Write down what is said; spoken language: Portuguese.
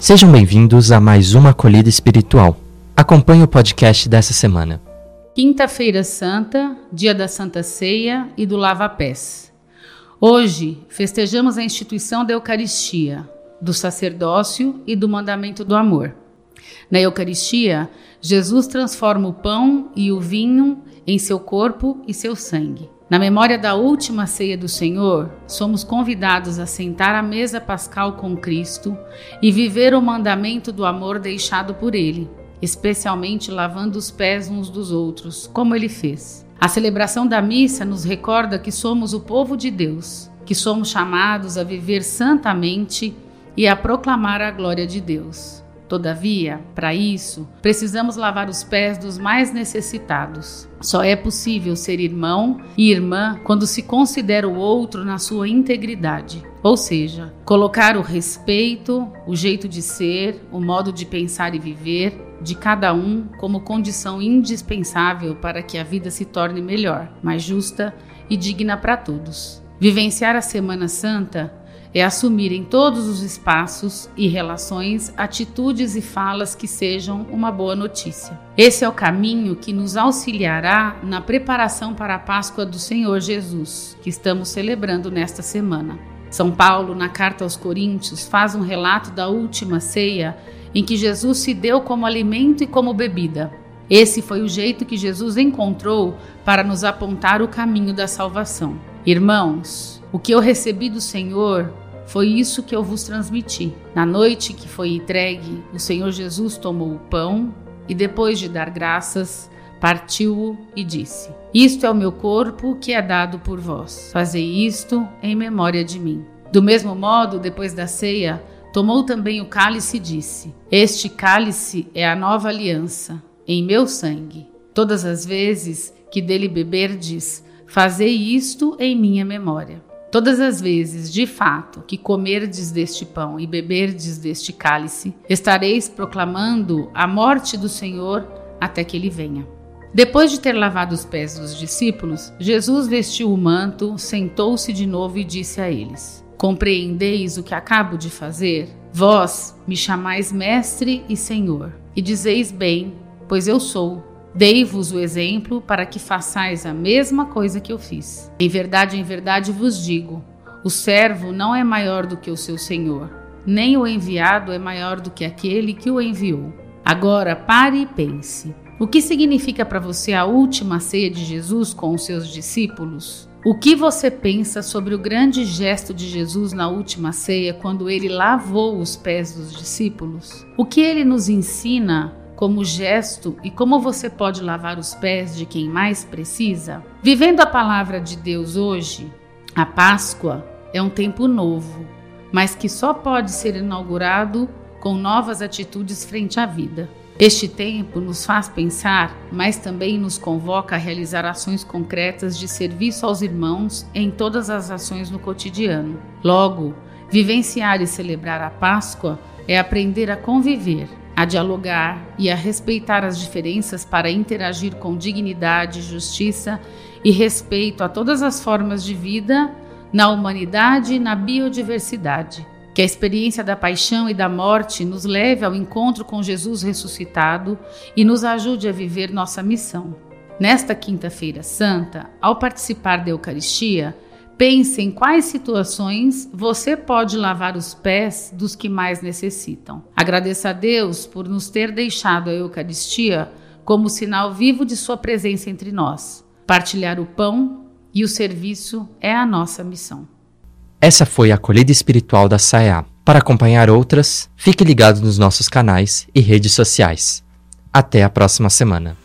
Sejam bem-vindos a mais uma acolhida espiritual. Acompanhe o podcast dessa semana. Quinta-feira Santa, dia da Santa Ceia e do Lava-Pés. Hoje festejamos a instituição da Eucaristia, do sacerdócio e do mandamento do amor. Na Eucaristia, Jesus transforma o pão e o vinho em seu corpo e seu sangue. Na memória da última ceia do Senhor, somos convidados a sentar à mesa pascal com Cristo e viver o mandamento do amor deixado por Ele, especialmente lavando os pés uns dos outros, como Ele fez. A celebração da missa nos recorda que somos o povo de Deus, que somos chamados a viver santamente e a proclamar a glória de Deus. Todavia, para isso, precisamos lavar os pés dos mais necessitados. Só é possível ser irmão e irmã quando se considera o outro na sua integridade. Ou seja, colocar o respeito, o jeito de ser, o modo de pensar e viver de cada um como condição indispensável para que a vida se torne melhor, mais justa e digna para todos. Vivenciar a Semana Santa é assumir em todos os espaços e relações atitudes e falas que sejam uma boa notícia. Esse é o caminho que nos auxiliará na preparação para a Páscoa do Senhor Jesus, que estamos celebrando nesta semana. São Paulo, na carta aos Coríntios, faz um relato da última ceia em que Jesus se deu como alimento e como bebida. Esse foi o jeito que Jesus encontrou para nos apontar o caminho da salvação. Irmãos, o que eu recebi do Senhor foi isso que eu vos transmiti. Na noite que foi entregue, o Senhor Jesus tomou o pão e, depois de dar graças, partiu-o e disse: Isto é o meu corpo que é dado por vós. Fazei isto em memória de mim. Do mesmo modo, depois da ceia, tomou também o cálice e disse: Este cálice é a nova aliança, em meu sangue. Todas as vezes que dele beberdes, fazei isto em minha memória. Todas as vezes, de fato, que comerdes deste pão e beberdes deste cálice, estareis proclamando a morte do Senhor até que ele venha. Depois de ter lavado os pés dos discípulos, Jesus vestiu o manto, sentou-se de novo e disse a eles: Compreendeis o que acabo de fazer? Vós me chamais Mestre e Senhor, e dizeis bem, pois eu sou. Dei-vos o exemplo para que façais a mesma coisa que eu fiz. Em verdade, em verdade vos digo: o servo não é maior do que o seu senhor, nem o enviado é maior do que aquele que o enviou. Agora pare e pense. O que significa para você a última ceia de Jesus com os seus discípulos? O que você pensa sobre o grande gesto de Jesus na última ceia quando ele lavou os pés dos discípulos? O que ele nos ensina como gesto e como você pode lavar os pés de quem mais precisa? Vivendo a palavra de Deus hoje, a Páscoa é um tempo novo, mas que só pode ser inaugurado com novas atitudes frente à vida. Este tempo nos faz pensar, mas também nos convoca a realizar ações concretas de serviço aos irmãos em todas as ações no cotidiano. Logo, vivenciar e celebrar a Páscoa é aprender a conviver a dialogar e a respeitar as diferenças para interagir com dignidade, justiça e respeito a todas as formas de vida na humanidade e na biodiversidade. Que a experiência da paixão e da morte nos leve ao encontro com Jesus ressuscitado e nos ajude a viver nossa missão. Nesta Quinta-feira Santa, ao participar da Eucaristia, Pense em quais situações você pode lavar os pés dos que mais necessitam. Agradeça a Deus por nos ter deixado a Eucaristia como sinal vivo de Sua presença entre nós. Partilhar o pão e o serviço é a nossa missão. Essa foi a acolhida espiritual da SAEA. Para acompanhar outras, fique ligado nos nossos canais e redes sociais. Até a próxima semana.